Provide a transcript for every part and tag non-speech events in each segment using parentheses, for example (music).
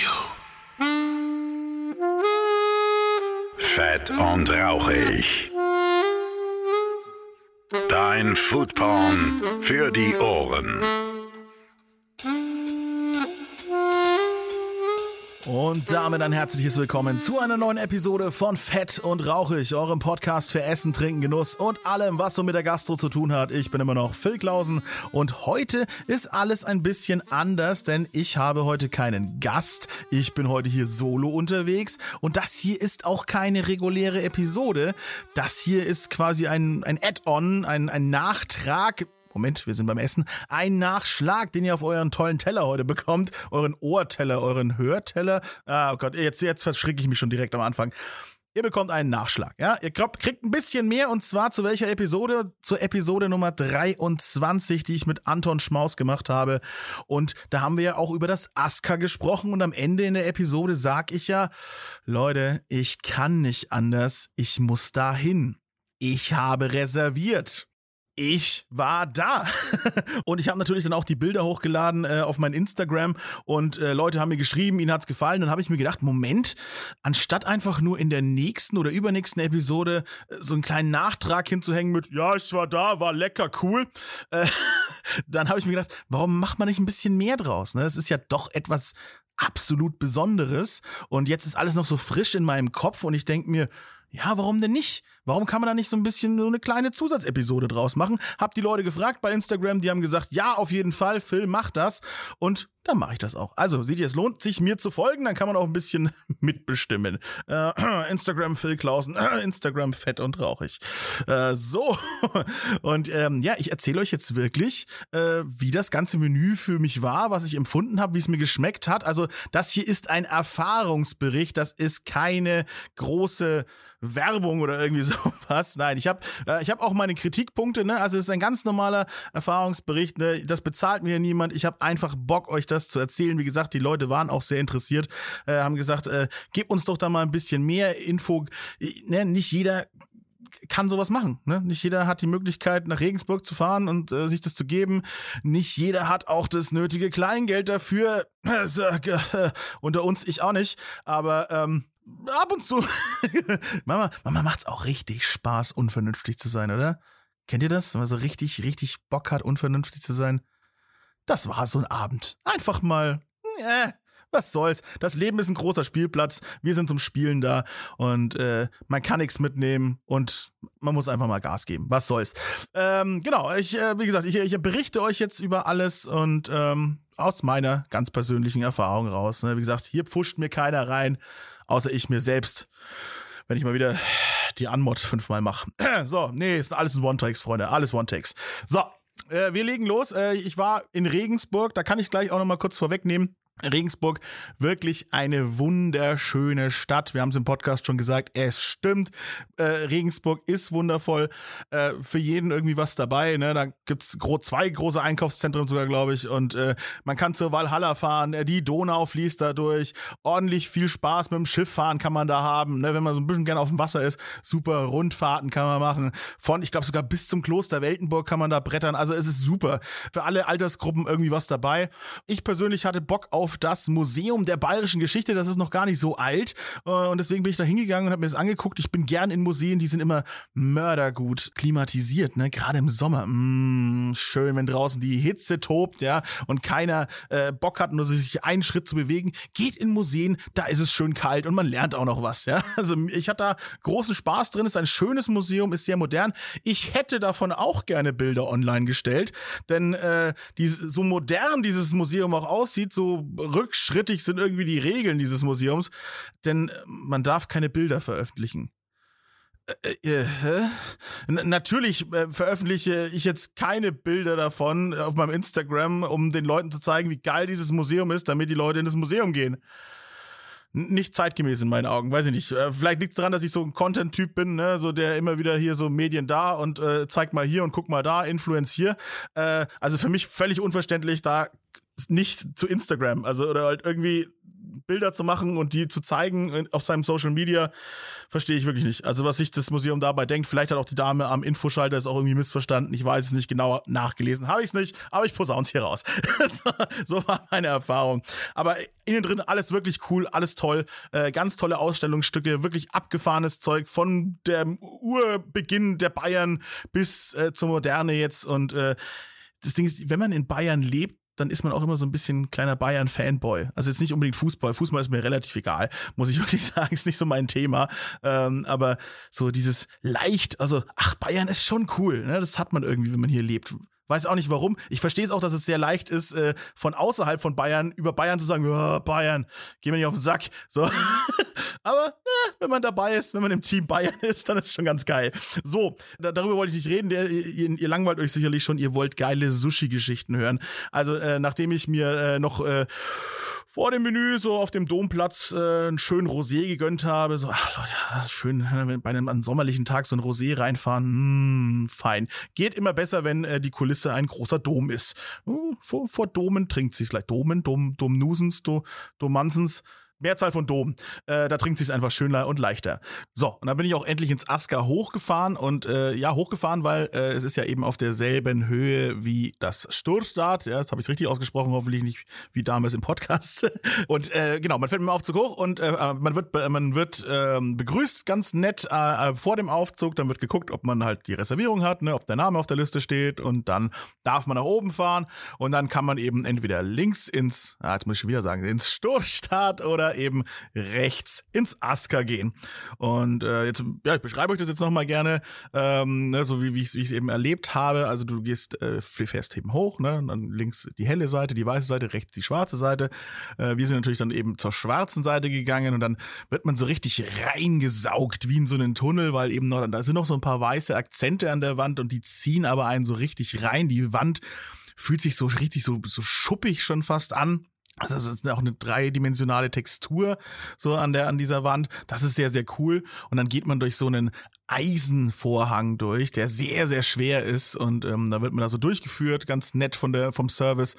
you. Fett und rauchig. Dein Foodporn für die Ohren. Und damit ein herzliches Willkommen zu einer neuen Episode von Fett und Rauchig, eurem Podcast für Essen, Trinken, Genuss und allem, was so mit der Gastro zu tun hat. Ich bin immer noch Phil Klausen und heute ist alles ein bisschen anders, denn ich habe heute keinen Gast. Ich bin heute hier solo unterwegs und das hier ist auch keine reguläre Episode. Das hier ist quasi ein, ein Add-on, ein, ein Nachtrag Moment, wir sind beim Essen. Ein Nachschlag, den ihr auf euren tollen Teller heute bekommt. Euren Ohrteller, euren Hörteller. Ah, oh Gott, jetzt, jetzt verschricke ich mich schon direkt am Anfang. Ihr bekommt einen Nachschlag, ja? Ihr kriegt ein bisschen mehr und zwar zu welcher Episode? Zur Episode Nummer 23, die ich mit Anton Schmaus gemacht habe. Und da haben wir ja auch über das Aska gesprochen und am Ende in der Episode sag ich ja, Leute, ich kann nicht anders, ich muss dahin. Ich habe reserviert ich war da. (laughs) und ich habe natürlich dann auch die Bilder hochgeladen äh, auf mein Instagram und äh, Leute haben mir geschrieben, ihnen hat's gefallen. Dann habe ich mir gedacht, Moment, anstatt einfach nur in der nächsten oder übernächsten Episode äh, so einen kleinen Nachtrag hinzuhängen mit, ja, ich war da, war lecker, cool, äh, (laughs) dann habe ich mir gedacht, warum macht man nicht ein bisschen mehr draus? Ne? Ist ja doch etwas absolut Besonderes und jetzt ist alles noch so frisch in meinem Kopf und ich denke mir, ja, warum denn nicht? Warum kann man da nicht so ein bisschen so eine kleine Zusatzepisode draus machen? Hab die Leute gefragt bei Instagram, die haben gesagt, ja, auf jeden Fall, Phil, mach das. Und dann mache ich das auch. Also, seht ihr, es lohnt sich, mir zu folgen, dann kann man auch ein bisschen (laughs) mitbestimmen. Äh, (clears throat) Instagram Phil Klausen, äh, (clears throat) Instagram fett und rauchig. Äh, so, (laughs) und ähm, ja, ich erzähle euch jetzt wirklich, äh, wie das ganze Menü für mich war, was ich empfunden habe, wie es mir geschmeckt hat. Also, das hier ist ein Erfahrungsbericht, das ist keine große Werbung oder irgendwie (laughs) sowas. Nein, ich habe äh, hab auch meine Kritikpunkte, ne? Also es ist ein ganz normaler Erfahrungsbericht, ne? Das bezahlt mir niemand. Ich habe einfach Bock, euch das zu erzählen. Wie gesagt, die Leute waren auch sehr interessiert, äh, haben gesagt, äh, gib uns doch da mal ein bisschen mehr Info. Ne? Nicht jeder kann sowas machen. Ne? Nicht jeder hat die Möglichkeit, nach Regensburg zu fahren und äh, sich das zu geben. Nicht jeder hat auch das nötige Kleingeld dafür. (clears throat) Unter uns ich auch nicht. Aber ähm, ab und zu. (laughs) Mama, Mama macht's auch richtig Spaß, unvernünftig zu sein, oder? Kennt ihr das? Wenn man so richtig, richtig Bock hat, unvernünftig zu sein? Das war so ein Abend. Einfach mal, äh, was soll's. Das Leben ist ein großer Spielplatz. Wir sind zum Spielen da und äh, man kann nichts mitnehmen und man muss einfach mal Gas geben. Was soll's. Ähm, genau, ich, äh, wie gesagt, ich, ich berichte euch jetzt über alles und ähm, aus meiner ganz persönlichen Erfahrung raus. Ne? Wie gesagt, hier pfuscht mir keiner rein außer ich mir selbst, wenn ich mal wieder die Anmod fünfmal mache. (clears throat) so, nee, ist alles ein One-Takes, Freunde, alles One-Takes. So, äh, wir legen los. Äh, ich war in Regensburg, da kann ich gleich auch noch mal kurz vorwegnehmen. Regensburg, wirklich eine wunderschöne Stadt. Wir haben es im Podcast schon gesagt, es stimmt. Äh, Regensburg ist wundervoll. Äh, für jeden irgendwie was dabei. Ne? Da gibt's gro zwei große Einkaufszentren sogar, glaube ich. Und äh, man kann zur Walhalla fahren. Äh, die Donau fließt da durch. Ordentlich viel Spaß mit dem Schiff fahren kann man da haben. Ne? Wenn man so ein bisschen gerne auf dem Wasser ist. Super Rundfahrten kann man machen. Von, ich glaube, sogar bis zum Kloster Weltenburg kann man da brettern. Also es ist super. Für alle Altersgruppen irgendwie was dabei. Ich persönlich hatte Bock auf auf das Museum der bayerischen Geschichte. Das ist noch gar nicht so alt. Äh, und deswegen bin ich da hingegangen und habe mir das angeguckt. Ich bin gern in Museen, die sind immer mördergut klimatisiert, ne? Gerade im Sommer. Mm, schön, wenn draußen die Hitze tobt, ja, und keiner äh, Bock hat, nur sich einen Schritt zu bewegen. Geht in Museen, da ist es schön kalt und man lernt auch noch was, ja. (laughs) Also ich hatte da großen Spaß drin. Ist ein schönes Museum, ist sehr modern. Ich hätte davon auch gerne Bilder online gestellt, denn äh, die, so modern dieses Museum auch aussieht, so rückschrittig sind irgendwie die Regeln dieses Museums, denn man darf keine Bilder veröffentlichen. Äh, äh, natürlich äh, veröffentliche ich jetzt keine Bilder davon auf meinem Instagram, um den Leuten zu zeigen, wie geil dieses Museum ist, damit die Leute in das Museum gehen. Nicht zeitgemäß in meinen Augen, weiß ich nicht. Äh, vielleicht liegt es daran, dass ich so ein Content-Typ bin, ne? so der immer wieder hier so Medien da und äh, zeig mal hier und guck mal da, Influence hier. Äh, also für mich völlig unverständlich, da nicht zu Instagram. Also, oder halt irgendwie Bilder zu machen und die zu zeigen auf seinem Social Media, verstehe ich wirklich nicht. Also was sich das Museum dabei denkt, vielleicht hat auch die Dame am Infoschalter es auch irgendwie missverstanden. Ich weiß es nicht genauer nachgelesen, habe ich es nicht, aber ich posaun's hier raus. (laughs) so, so, war meine Erfahrung. Aber innen drin alles wirklich cool, alles toll, äh, ganz tolle Ausstellungsstücke, wirklich abgefahrenes Zeug von dem Urbeginn der Bayern bis äh, zur Moderne jetzt und äh, das Ding ist, wenn man in Bayern lebt, dann ist man auch immer so ein bisschen kleiner Bayern-Fanboy. Also jetzt nicht unbedingt Fußball. Fußball ist mir relativ egal, muss ich (laughs) wirklich sagen. Ist nicht so mein Thema. Ähm, aber so dieses leicht, also, ach, Bayern ist schon cool. Ne? Das hat man irgendwie, wenn man hier lebt. Weiß auch nicht warum. Ich verstehe es auch, dass es sehr leicht ist, äh, von außerhalb von Bayern über Bayern zu sagen, oh, Bayern, geh mir nicht auf den Sack. So. (laughs) Aber äh, wenn man dabei ist, wenn man im Team Bayern ist, dann ist es schon ganz geil. So, da, darüber wollte ich nicht reden. Der, ihr, ihr, langweilt euch sicherlich schon, ihr wollt geile Sushi-Geschichten hören. Also, äh, nachdem ich mir äh, noch äh, vor dem Menü so auf dem Domplatz äh, einen schönen Rosé gegönnt habe. So, ach Leute, schön äh, bei einem, einem sommerlichen Tag so ein Rosé reinfahren. Hm, fein. Geht immer besser, wenn äh, die Kulisse ein großer Dom ist. Uh, vor, vor Domen trinkt sich's gleich. Domen, Dom, Dom Nusens, Do, Domansens. Mehrzahl von Dom. Äh, da trinkt sich einfach schöner und leichter. So, und dann bin ich auch endlich ins Aska hochgefahren und äh, ja, hochgefahren, weil äh, es ist ja eben auf derselben Höhe wie das Sturzstart. Ja, das habe ich richtig ausgesprochen, hoffentlich nicht wie damals im Podcast. (laughs) und äh, genau, man fährt mit dem Aufzug hoch und äh, äh man wird, man wird äh, begrüßt ganz nett äh, äh, vor dem Aufzug. Dann wird geguckt, ob man halt die Reservierung hat, ne, ob der Name auf der Liste steht und dann darf man nach oben fahren und dann kann man eben entweder links ins, ah, jetzt muss ich schon wieder sagen, ins Sturzstart oder oder eben rechts ins Asker gehen. Und äh, jetzt, ja, ich beschreibe euch das jetzt nochmal gerne, ähm, ne, so wie, wie ich es eben erlebt habe. Also du gehst, äh, fährst eben hoch, ne, und dann links die helle Seite, die weiße Seite, rechts die schwarze Seite. Äh, wir sind natürlich dann eben zur schwarzen Seite gegangen und dann wird man so richtig reingesaugt wie in so einen Tunnel, weil eben noch, da sind noch so ein paar weiße Akzente an der Wand und die ziehen aber einen so richtig rein. Die Wand fühlt sich so richtig so, so schuppig schon fast an. Also es ist auch eine dreidimensionale Textur so an der an dieser Wand. Das ist sehr sehr cool und dann geht man durch so einen Eisenvorhang durch, der sehr sehr schwer ist und ähm, da wird man da so durchgeführt, ganz nett von der vom Service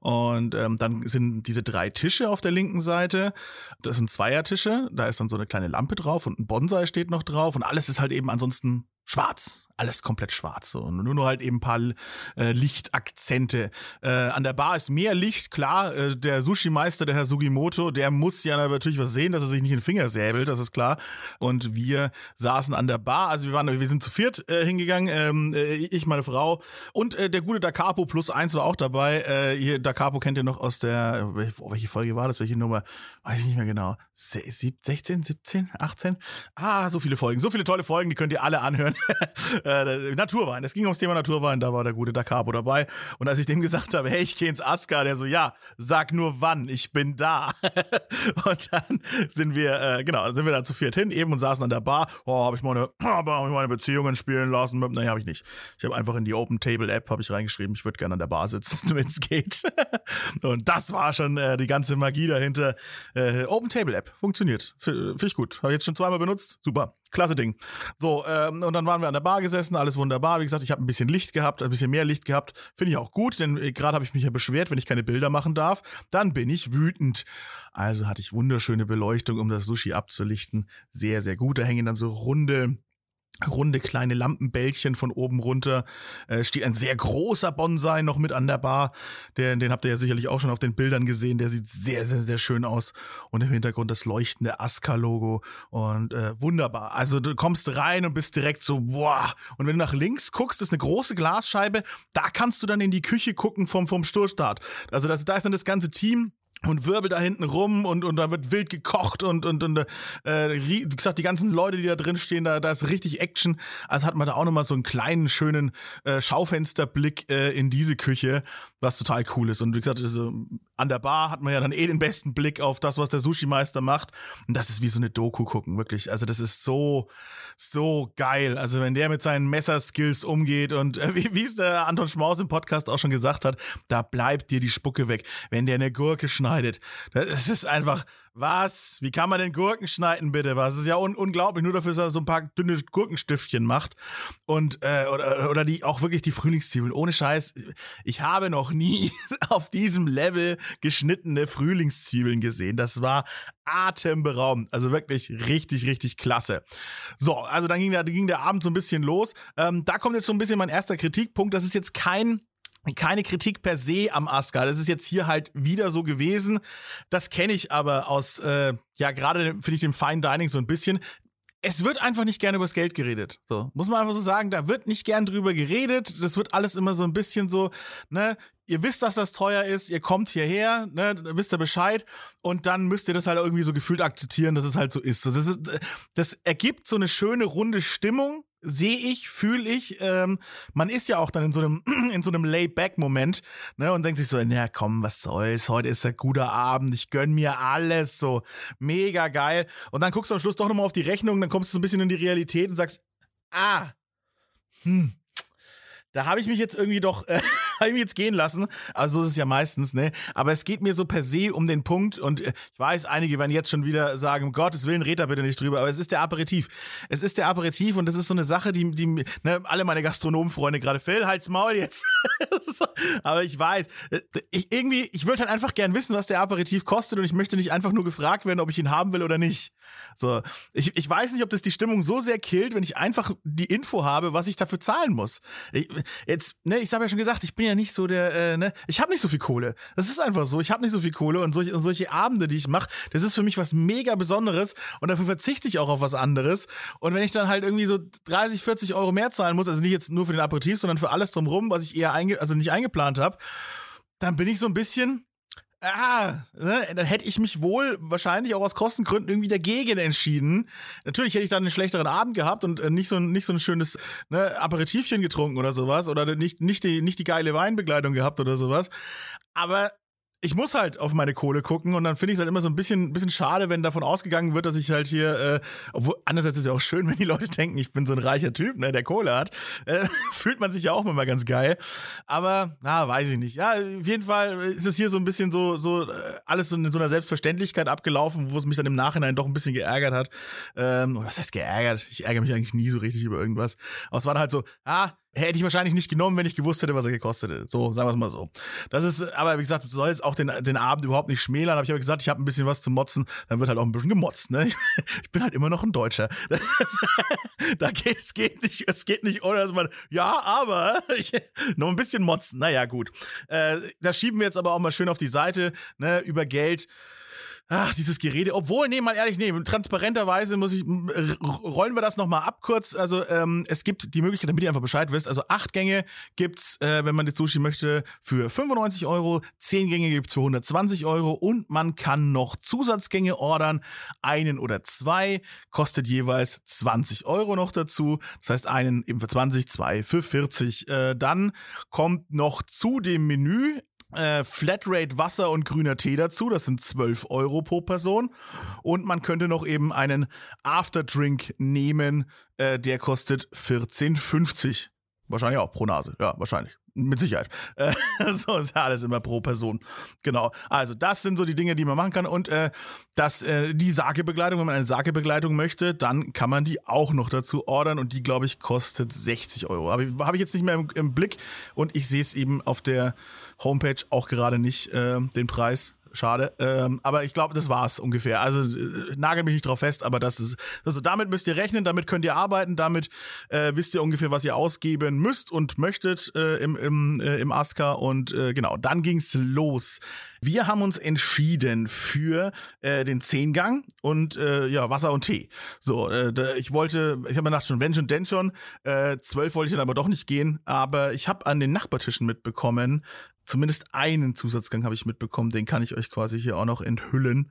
und ähm, dann sind diese drei Tische auf der linken Seite. Das sind Zweiertische, da ist dann so eine kleine Lampe drauf und ein Bonsai steht noch drauf und alles ist halt eben ansonsten schwarz. Alles komplett schwarz. So. Und nur, halt eben ein paar äh, Lichtakzente. Äh, an der Bar ist mehr Licht, klar. Äh, der Sushi-Meister, der Herr Sugimoto, der muss ja natürlich was sehen, dass er sich nicht in den Finger säbelt, das ist klar. Und wir saßen an der Bar, also wir waren, wir sind zu viert äh, hingegangen, ähm, äh, ich, meine Frau und äh, der gute Da Capo plus eins war auch dabei. Äh, hier, Da Capo kennt ihr noch aus der, welche Folge war das, welche Nummer? Weiß ich nicht mehr genau. 16, 17, 18? Ah, so viele Folgen, so viele tolle Folgen, die könnt ihr alle anhören. (laughs) äh, Naturwein. Es ging ums Thema Naturwein, da war der gute Da Capo dabei. Und als ich dem gesagt habe, hey, ich gehe ins Aska, der so, ja, sag nur wann, ich bin da. (laughs) und dann sind wir, äh, genau, sind wir da zu viert hin, eben und saßen an der Bar. Oh, habe ich meine, (clears throat) hab meine Beziehungen spielen lassen? Nein, habe ich nicht. Ich habe einfach in die Open Table App habe ich reingeschrieben, ich würde gerne an der Bar sitzen, (laughs) wenn es geht. (laughs) und das war schon äh, die ganze Magie dahinter. Äh, Open Table App funktioniert, finde ich gut. Habe ich jetzt schon zweimal benutzt, super. Klasse Ding. So, ähm, und dann waren wir an der Bar gesessen, alles wunderbar. Wie gesagt, ich habe ein bisschen Licht gehabt, ein bisschen mehr Licht gehabt. Finde ich auch gut, denn äh, gerade habe ich mich ja beschwert, wenn ich keine Bilder machen darf. Dann bin ich wütend. Also hatte ich wunderschöne Beleuchtung, um das Sushi abzulichten. Sehr, sehr gut. Da hängen dann so runde runde kleine Lampenbällchen von oben runter. Äh, steht ein sehr großer Bonsai noch mit an der Bar. Den, den habt ihr ja sicherlich auch schon auf den Bildern gesehen. Der sieht sehr, sehr, sehr schön aus. Und im Hintergrund das leuchtende Aska-Logo. Und äh, wunderbar. Also du kommst rein und bist direkt so, boah. Und wenn du nach links guckst, ist eine große Glasscheibe. Da kannst du dann in die Küche gucken vom, vom Sturstart. Also das, da ist dann das ganze Team und wirbel da hinten rum und, und da wird wild gekocht und, und, und äh, wie gesagt, die ganzen Leute, die da drin stehen, da, da ist richtig Action. Also hat man da auch nochmal so einen kleinen, schönen äh, Schaufensterblick äh, in diese Küche, was total cool ist. Und wie gesagt, also, an der Bar hat man ja dann eh den besten Blick auf das, was der Sushi-Meister macht. Und das ist wie so eine Doku gucken, wirklich. Also das ist so, so geil. Also wenn der mit seinen Messerskills umgeht und äh, wie, wie es der Anton Schmaus im Podcast auch schon gesagt hat, da bleibt dir die Spucke weg. Wenn der eine Gurke schneidet, das ist einfach Was? Wie kann man denn Gurken schneiden, bitte? Was? Ist ja un unglaublich, nur dafür, dass er so ein paar dünne Gurkenstiftchen macht. Und, äh, oder, oder die auch wirklich die Frühlingszwiebeln. Ohne Scheiß, ich habe noch nie (laughs) auf diesem Level geschnittene Frühlingszwiebeln gesehen. Das war atemberaubend. Also wirklich richtig, richtig klasse. So, also dann ging der, ging der Abend so ein bisschen los. Ähm, da kommt jetzt so ein bisschen mein erster Kritikpunkt. Das ist jetzt kein keine Kritik per se am Ascar. Das ist jetzt hier halt wieder so gewesen. Das kenne ich aber aus, äh, ja, gerade finde ich dem Fine Dining so ein bisschen. Es wird einfach nicht gerne übers Geld geredet. So, muss man einfach so sagen, da wird nicht gern drüber geredet. Das wird alles immer so ein bisschen so, ne, ihr wisst, dass das teuer ist, ihr kommt hierher, ne, wisst ihr Bescheid und dann müsst ihr das halt irgendwie so gefühlt akzeptieren, dass es halt so ist. So, das, ist das ergibt so eine schöne runde Stimmung sehe ich, fühle ich. Ähm, man ist ja auch dann in so einem (clears throat) in so einem Layback-Moment ne, und denkt sich so, na komm, was soll's, heute ist ein guter Abend, ich gönn mir alles, so mega geil. Und dann guckst du am Schluss doch nochmal auf die Rechnung, dann kommst du so ein bisschen in die Realität und sagst, ah, hm, da habe ich mich jetzt irgendwie doch, äh, (laughs) habe jetzt gehen lassen. Also so ist es ja meistens, ne? Aber es geht mir so per se um den Punkt und äh, ich weiß, einige werden jetzt schon wieder sagen, um Gottes Willen, red da bitte nicht drüber, aber es ist der Aperitif. Es ist der Aperitif und das ist so eine Sache, die, die ne, alle meine Gastronomenfreunde gerade, Phil, halt's Maul jetzt. (laughs) aber ich weiß, äh, ich, irgendwie, ich würde halt einfach gern wissen, was der Aperitif kostet und ich möchte nicht einfach nur gefragt werden, ob ich ihn haben will oder nicht. So, ich, ich weiß nicht, ob das die Stimmung so sehr killt, wenn ich einfach die Info habe, was ich dafür zahlen muss. Ich, jetzt, ne, ich habe ja schon gesagt, ich bin ja nicht so der, äh, ne, ich habe nicht so viel Kohle. Das ist einfach so. Ich habe nicht so viel Kohle und solche, und solche Abende, die ich mache, das ist für mich was mega Besonderes und dafür verzichte ich auch auf was anderes. Und wenn ich dann halt irgendwie so 30, 40 Euro mehr zahlen muss, also nicht jetzt nur für den Aperitif, sondern für alles drumrum, was ich eher einge also nicht eingeplant habe, dann bin ich so ein bisschen, Ah, ne, dann hätte ich mich wohl wahrscheinlich auch aus Kostengründen irgendwie dagegen entschieden. Natürlich hätte ich dann einen schlechteren Abend gehabt und äh, nicht so nicht so ein schönes ne, Aperitivchen getrunken oder sowas oder nicht nicht die nicht die geile Weinbegleitung gehabt oder sowas. Aber ich muss halt auf meine Kohle gucken und dann finde ich es halt immer so ein bisschen, bisschen schade, wenn davon ausgegangen wird, dass ich halt hier, äh, obwohl andererseits ist es ja auch schön, (laughs) wenn die Leute denken, ich bin so ein reicher Typ, ne, der Kohle hat, äh, (laughs) fühlt man sich ja auch mal ganz geil. Aber, na, weiß ich nicht. Ja, auf jeden Fall ist es hier so ein bisschen so, so äh, alles in so einer Selbstverständlichkeit abgelaufen, wo es mich dann im Nachhinein doch ein bisschen geärgert hat. Ähm, was heißt geärgert? Ich ärgere mich eigentlich nie so richtig über irgendwas. Aber es war dann halt so, ah, hätte ich wahrscheinlich nicht genommen, wenn ich gewusst hätte, was er gekostet hätte. So, sagen wir es mal so. Das ist, aber wie gesagt, soll jetzt auch den, den Abend überhaupt nicht schmälern. Aber ich habe gesagt, ich habe ein bisschen was zu motzen, dann wird halt auch ein bisschen gemotzt. Ne? Ich, (laughs) ich bin halt immer noch ein Deutscher. (laughs) Das ist, da geht, es geht nicht, es geht nicht ohne, dass man, ja, aber ich, noch ein bisschen motzen. Naja, gut. Äh, das schieben wir jetzt aber auch mal schön auf die Seite, ne, über Geld. Ach, dieses Gerede. Obwohl, nee, mal ehrlich, nee, transparenterweise muss ich, rollen wir das nochmal ab kurz. Also, ähm, es gibt die Möglichkeit, damit ihr einfach Bescheid wisst. Also, acht Gänge gibt's, äh, wenn man die Sushi möchte, für 95 Euro. Zehn Gänge gibt's für 120 Euro. Und man kann noch Zusatzgänge ordern. Einen oder zwei. Kostet jeweils 20 Euro noch dazu. Das heißt, einen eben für 20, zwei für 40. Äh, dann kommt noch zu dem Menü äh, Flatrate Wasser und grüner Tee dazu. Das sind 12 Euro pro Person. Und man könnte noch eben einen Afterdrink nehmen. Äh, der kostet 14,50. Wahrscheinlich auch pro Nase. Ja, wahrscheinlich. Mit Sicherheit. Äh, (laughs) so ist ja alles immer pro Person. Genau. Also, das sind so die Dinge, die man machen kann. Und äh, das, äh, die Sake-Begleitung, wenn man eine Sake-Begleitung möchte, dann kann man die auch noch dazu ordern. Und die, glaube ich, kostet 60 Euro. Habe ich jetzt nicht mehr im, im Blick. Und ich sehe es eben auf der Homepage auch gerade nicht, äh, den Preis. Schade. Ähm, aber ich glaube, das war's ungefähr. Also äh, nagel mich nicht drauf fest, aber das ist. Also damit müsst ihr rechnen, damit könnt ihr arbeiten, damit äh, wisst ihr ungefähr, was ihr ausgeben müsst und möchtet äh, im, im, äh, im Aska. Und äh, genau, dann ging's los. Wir haben uns entschieden für äh, den Zehngang und äh, ja, Wasser und Tee. So, äh, ich wollte, ich habe mir gedacht, schon wenn schon, denn schon. Äh, zwölf wollte ich dann aber doch nicht gehen, aber ich habe an den Nachbartischen mitbekommen, zumindest einen Zusatzgang habe ich mitbekommen, den kann ich euch quasi hier auch noch enthüllen.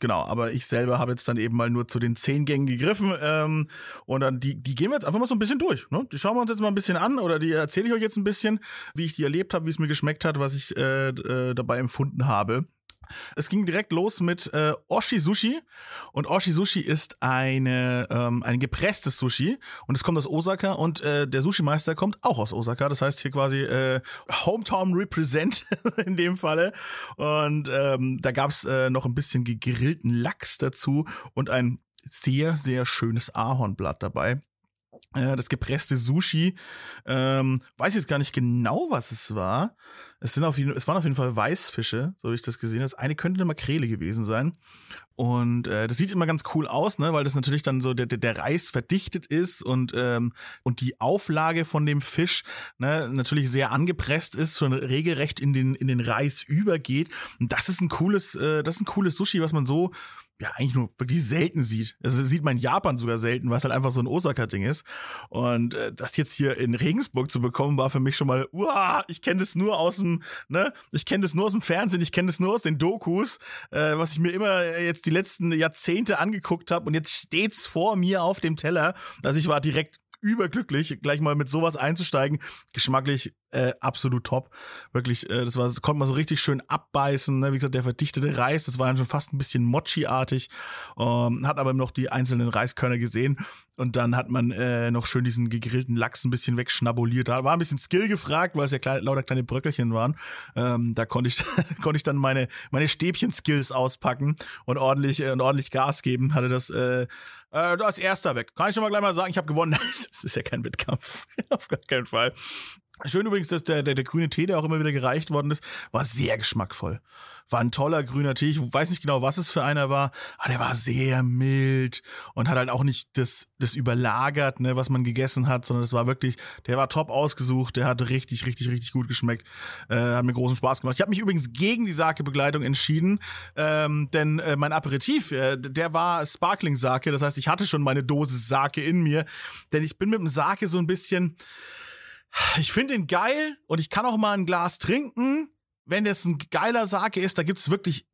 Genau, aber ich selber habe jetzt dann eben mal nur zu den zehn Gängen gegriffen ähm, und dann die, die gehen wir jetzt einfach mal so ein bisschen durch. Ne? Die schauen wir uns jetzt mal ein bisschen an oder die erzähle ich euch jetzt ein bisschen, wie ich die erlebt habe, wie es mir geschmeckt hat, was ich äh, äh, dabei empfunden habe. Es ging direkt los mit äh, Oshi Sushi. Und Oshi Sushi ist eine, ähm, ein gepresstes Sushi. Und es kommt aus Osaka. Und äh, der Sushi-Meister kommt auch aus Osaka. Das heißt hier quasi äh, Hometown Represent (laughs) in dem Falle. Und ähm, da gab's äh, noch ein bisschen gegrillten Lachs dazu und ein sehr, sehr schönes Ahornblatt dabei. Äh, das gepresste Sushi. Ähm, weiß jetzt gar nicht genau, was es war. Es, sind auf jeden, es waren auf jeden Fall Weißfische, so wie ich das gesehen habe. Eine könnte eine Makrele gewesen sein. Und äh, das sieht immer ganz cool aus, ne, weil das natürlich dann so der, der, der Reis verdichtet ist und, ähm, und die Auflage von dem Fisch ne, natürlich sehr angepresst ist, schon regelrecht in den, in den Reis übergeht. Und das ist ein cooles, äh, das ist ein cooles Sushi, was man so ja eigentlich nur wirklich selten sieht. Also sieht man in Japan sogar selten, was halt einfach so ein Osaka-Ding ist. Und äh, das jetzt hier in Regensburg zu bekommen, war für mich schon mal, uah, ich kenne das nur aus dem, ne, ich kenne das nur aus dem Fernsehen, ich kenne das nur aus den Dokus, äh, was ich mir immer jetzt die letzten Jahrzehnte angeguckt habe und jetzt steht's vor mir auf dem Teller. Also ich war direkt überglücklich, gleich mal mit sowas einzusteigen. Geschmacklich äh, absolut top. Wirklich, äh, das war, das konnte man so richtig schön abbeißen. Ne? Wie gesagt, der verdichtete Reis, das war dann schon fast ein bisschen Mochi-artig. Ähm, hat aber noch die einzelnen Reiskörner gesehen. Und dann hat man äh, noch schön diesen gegrillten Lachs ein bisschen wegschnabuliert. Da war ein bisschen Skill gefragt, weil es ja klein, lauter kleine Bröckelchen waren. Ähm, da konnte ich, (laughs) konnte ich dann meine, meine Stäbchen-Skills auspacken und ordentlich, äh, und ordentlich Gas geben. Hatte das, äh, äh, da ist erster weg. Kann ich schon mal gleich mal sagen, ich habe gewonnen. (laughs) das ist ja kein Wettkampf. (laughs) Auf gar keinen Fall. Schön übrigens, dass der, der, der grüne Tee, der auch immer wieder gereicht worden ist, war sehr geschmackvoll. War ein toller grüner Tee. Ich weiß nicht genau, was es für einer war, aber der war sehr mild und hat halt auch nicht das, das überlagert, ne, was man gegessen hat, sondern es war wirklich, der war top ausgesucht, der hat richtig, richtig, richtig gut geschmeckt. Äh, hat mir großen Spaß gemacht. Ich habe mich übrigens gegen die Sake-Begleitung entschieden, ähm, denn äh, mein Aperitif, äh, der war Sparkling-Sake. Das heißt, ich hatte schon meine Dosis Sake in mir, denn ich bin mit dem Sake so ein bisschen ich finde ihn geil und ich kann auch mal ein Glas trinken. Wenn das ein geiler Sake ist, da gibt's wirklich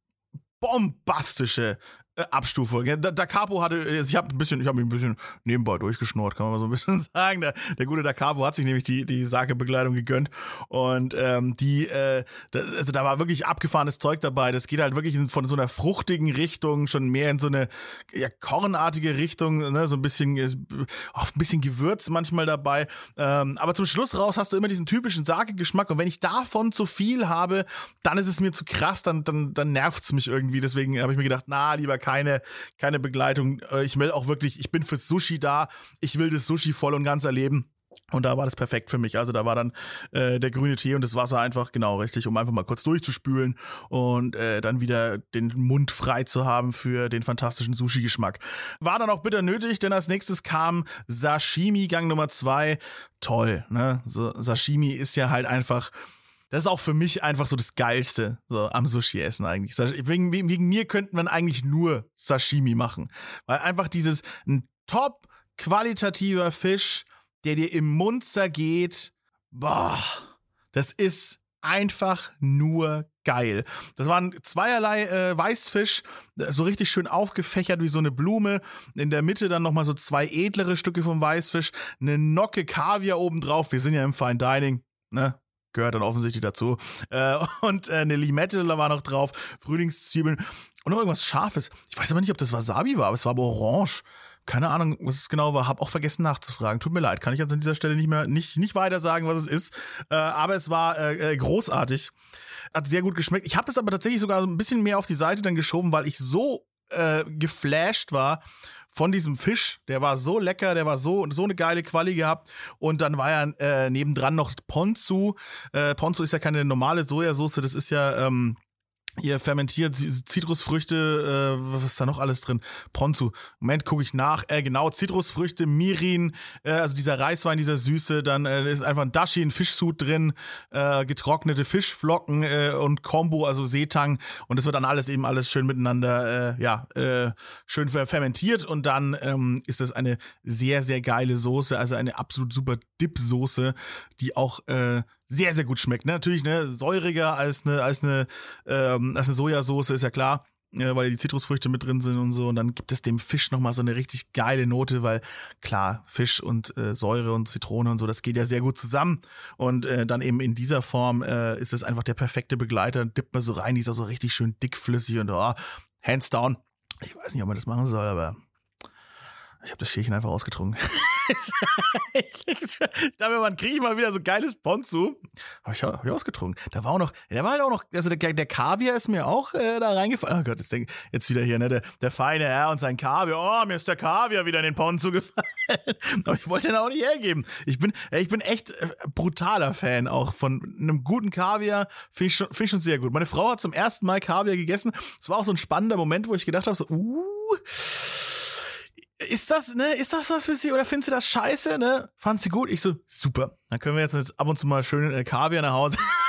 bombastische äh, Abstufung. Da, da Capo hatte, äh, ich habe ein bisschen, ich habe mich ein bisschen nebenbei durchgeschnurrt, kann man mal so ein bisschen (laughs) sagen. Der, der gute Da Capo hat sich nämlich die die Sake-Begleitung gegönnt und ähm, die, äh, da, also da war wirklich abgefahrenes Zeug dabei. Das geht halt wirklich in, von so einer fruchtigen Richtung schon mehr in so eine ja, kornartige Richtung, ne? so ein bisschen, äh, auch ein bisschen Gewürz manchmal dabei. Ähm, aber zum Schluss raus hast du immer diesen typischen Sake-Geschmack und wenn ich davon zu viel habe, dann ist es mir zu krass, dann dann dann nervt's mich irgendwie. Deswegen habe ich mir gedacht, na lieber keine, keine Begleitung. Äh, ich will auch wirklich, ich bin fürs Sushi da. Ich will das Sushi voll und ganz erleben. Und da war das perfekt für mich. Also da war dann äh, der grüne Tee und das Wasser einfach genau richtig, um einfach mal kurz durchzuspülen und äh, dann wieder den Mund frei zu haben für den fantastischen Sushi-Geschmack. War dann auch bitter nötig, denn als nächstes kam Sashimi Gang Nummer zwei. Toll, ne? So, Sashimi ist ja halt einfach das ist auch für mich einfach so das Geilste so am Sushi-Essen eigentlich. Wegen, wegen mir könnte man eigentlich nur Sashimi machen. Weil einfach dieses ein top qualitativer Fisch, der dir im Mund zergeht, boah, das ist einfach nur geil. Das waren zweierlei äh, Weißfisch, so richtig schön aufgefächert wie so eine Blume. In der Mitte dann nochmal so zwei edlere Stücke vom Weißfisch, eine Nocke Kaviar obendrauf. Wir sind ja im Fine Dining, ne? Gehört dann offensichtlich dazu. Äh, und äh, eine Limette war noch drauf, Frühlingszwiebeln und noch irgendwas Scharfes. Ich weiß aber nicht, ob das Wasabi war, aber es war aber orange. Keine Ahnung, was es genau war. Hab auch vergessen nachzufragen. Tut mir leid, kann ich jetzt an dieser Stelle nicht mehr nicht nicht weiter sagen, was es ist. Äh, aber es war äh, äh großartig, hat sehr gut geschmeckt. Ich habe das aber tatsächlich sogar ein bisschen mehr auf die Seite dann geschoben, weil ich so äh, geflasht war von diesem Fisch. Der war so lecker, der war so, so eine geile Quali gehabt. Und dann war ja äh, nebendran noch Ponzu. Äh, Ponzu ist ja keine normale Sojasauce, das ist ja ähm, Ihr fermentiert Zitrusfrüchte, äh, was ist da noch alles drin? Ponzu. Moment, gucke ich nach. Äh, genau, Zitrusfrüchte, Mirin, äh, also dieser Reiswein, dieser Süße, dann äh, ist einfach ein Dashi, ein Fischsud drin, äh, getrocknete Fischflocken äh, und Kombo, also Seetang. Und das wird dann alles eben alles schön miteinander, äh, ja, äh, schön fermentiert. Und dann ähm, ist das eine sehr, sehr geile Soße, also eine absolut super Dip-Soße, die auch äh, sehr, sehr gut schmeckt. Ne? Natürlich ne, säuriger als eine, als eine, ähm, als eine Sojasauce, ist ja klar. äh, weil die Zitrusfrüchte mit drin sind und so. Und dann gibt es dem Fisch nochmal so eine richtig geile Note, weil klar, Fisch und äh, Säure und Zitrone und so, das geht ja sehr gut zusammen. Und äh, dann eben in dieser Form äh, ist es einfach der perfekte Begleiter. Dippt man so rein, die ist auch so richtig schön dickflüssig und oh, hands down. Ich weiß nicht, ob man das machen soll, aber ich habe das Schälchen einfach ausgetrunken. (laughs) dachte, man kriege ich mal wieder so geiles Ponzu. Habe ich, hab ich ausgetrunken. Da war auch noch, der war halt auch noch, also der, der Kaviar ist mir auch äh, da reingefallen. Oh Gott, jetzt, denk, jetzt wieder hier, ne, der, der feine Herr und sein Kaviar. Oh, mir ist der Kaviar wieder in den Ponzu gefallen. (laughs) Aber ich wollte den auch nicht hergeben. Ich bin, ich bin echt äh, brutaler Fan auch von einem guten Kaviar. Finde ich, schon, find ich schon sehr gut. Meine Frau hat zum ersten Mal Kaviar gegessen. Es war auch so ein spannender Moment, wo ich gedacht habe, so, uh, ist das, ne, ist das was für sie oder findest du das scheiße, ne? Fand sie gut? Ich so, super. Dann können wir jetzt, ab und zu mal schön äh, Kaviar nach Hause. (laughs)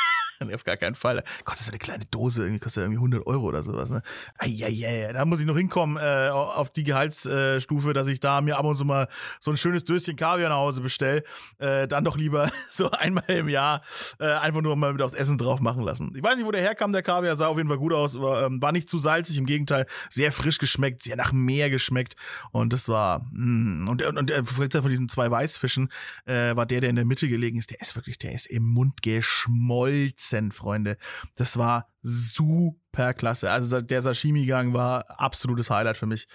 auf gar keinen Fall. Kostet so eine kleine Dose, irgendwie kostet irgendwie 100 Euro oder sowas. Ne? Eieiei, da muss ich noch hinkommen äh, auf die Gehaltsstufe, dass ich da mir ab und zu mal so ein schönes Döschen Kaviar nach Hause bestelle. Äh, dann doch lieber (laughs) so einmal im Jahr äh, einfach nur mal mit aufs Essen drauf machen lassen. Ich weiß nicht, wo der herkam, der Kaviar, sah auf jeden Fall gut aus, aber, ähm, war nicht zu salzig, im Gegenteil, sehr frisch geschmeckt, sehr nach Meer geschmeckt. Und das war, mh, und, und, und äh, von diesen zwei Weißfischen äh, war der, der in der Mitte gelegen ist, der ist wirklich, der ist im Mund geschmolzen Prozent, Freunde. Das war super klasse. Also der Sashimi-Gang war absolutes Highlight für mich.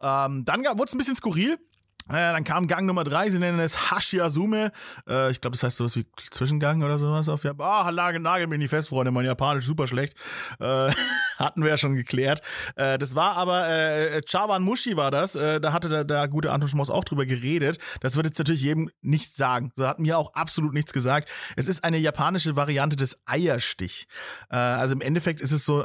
Ähm, dann wurde es ein bisschen skurril. Äh, dann kam Gang Nummer drei, sie nennen es Hashiasume. Äh, ich glaube, das heißt sowas wie Zwischengang oder sowas auf Japan. Ah, Lage, nagel mich nicht fest, Freunde, mein Japanisch super schlecht. Äh, (laughs) hatten wir ja schon geklärt. Äh, das war aber, äh, Chawan Mushi war das. Äh, da hatte der, der gute Anton Schmaus auch drüber geredet. Das wird jetzt natürlich jedem nichts sagen. So hat mir auch absolut nichts gesagt. Es ist eine japanische Variante des Eierstich. Äh, also im Endeffekt ist es so,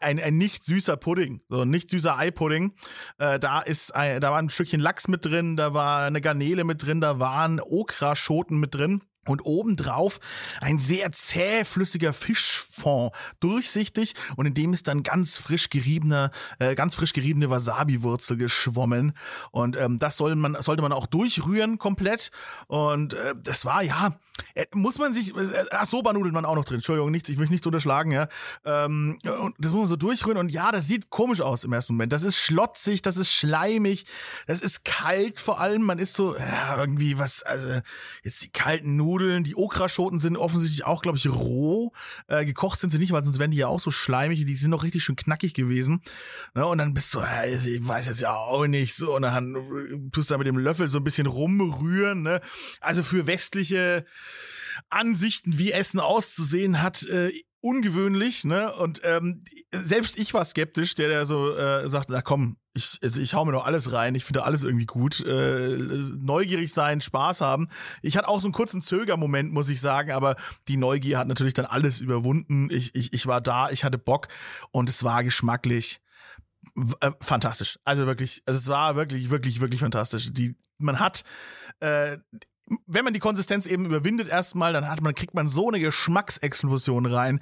ein, ein nicht süßer Pudding, so ein nicht süßer Eipudding. Äh, da ist ein, da war ein Stückchen Lachs mit drin, da war eine Garnele mit drin, da waren Okraschoten mit drin und obendrauf ein sehr zähflüssiger Fischfond, durchsichtig. Und in dem ist dann ganz frisch geriebener, äh, ganz frisch geriebene Wasabi-Wurzel geschwommen. Und ähm, das soll man, sollte man auch durchrühren komplett. Und äh, das war ja, äh, muss man sich, äh, ach Soba-Nudeln waren auch noch drin, Entschuldigung, nichts, ich will nichts unterschlagen, ja, ähm, und das muss man so durchrühren. Und ja, das sieht komisch aus im ersten Moment, das ist schlotzig, das ist schleimig, das ist kalt vor allem, man ist so, ja, irgendwie was, also jetzt die kalten Nudeln Nudeln. Die Okraschoten sind offensichtlich auch, glaube ich, roh. Äh, gekocht sind sie nicht, weil sonst wären die ja auch so schleimig. Die sind noch richtig schön knackig gewesen. Ne? Und dann bist du, äh, ich weiß jetzt ja auch nicht so. Und dann tust du da mit dem Löffel so ein bisschen rumrühren. Ne? Also für westliche Ansichten, wie Essen auszusehen hat, äh, ungewöhnlich, ne? Und ähm, selbst ich war skeptisch, der der so äh, sagt, na komm, ich, also ich hau mir doch alles rein, ich finde alles irgendwie gut. Äh, neugierig sein, Spaß haben. Ich hatte auch so einen kurzen Zögermoment, muss ich sagen, aber die Neugier hat natürlich dann alles überwunden. Ich, ich, ich war da, ich hatte Bock und es war geschmacklich äh, fantastisch. Also wirklich, also es war wirklich, wirklich, wirklich fantastisch. Die, man hat äh, wenn man die Konsistenz eben überwindet erstmal, dann hat man, kriegt man so eine Geschmacksexplosion rein.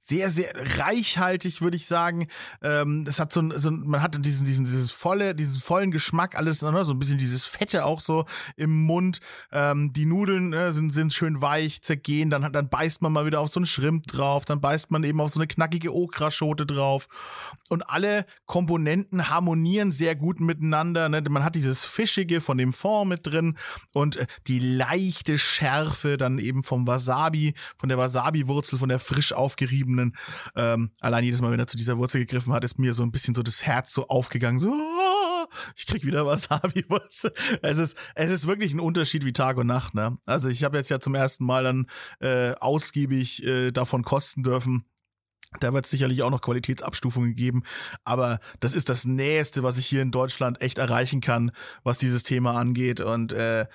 Sehr, sehr reichhaltig, würde ich sagen. Ähm, das hat so, so man hat diesen, diesen, dieses volle, diesen vollen Geschmack, alles, ne, so ein bisschen dieses Fette auch so im Mund. Ähm, die Nudeln ne, sind, sind schön weich, zergehen, dann, dann beißt man mal wieder auf so einen Schrimp drauf, dann beißt man eben auf so eine knackige Okraschote drauf. Und alle Komponenten harmonieren sehr gut miteinander. Ne? Man hat dieses Fischige von dem Fond mit drin und äh, die leichte Schärfe dann eben vom Wasabi, von der Wasabi-Wurzel, von der frisch aufgeriebenen. Ähm, allein jedes Mal, wenn er zu dieser Wurzel gegriffen hat, ist mir so ein bisschen so das Herz so aufgegangen. So, oh, ich krieg wieder Wasabi-Wurzel. (laughs) Es ist, es ist wirklich ein Unterschied wie Tag und Nacht. Ne? Also ich habe jetzt ja zum ersten Mal dann äh, ausgiebig äh, davon kosten dürfen. Da wird es sicherlich auch noch Qualitätsabstufungen geben, aber das ist das Nächste, was ich hier in Deutschland echt erreichen kann, was dieses Thema angeht. Und äh,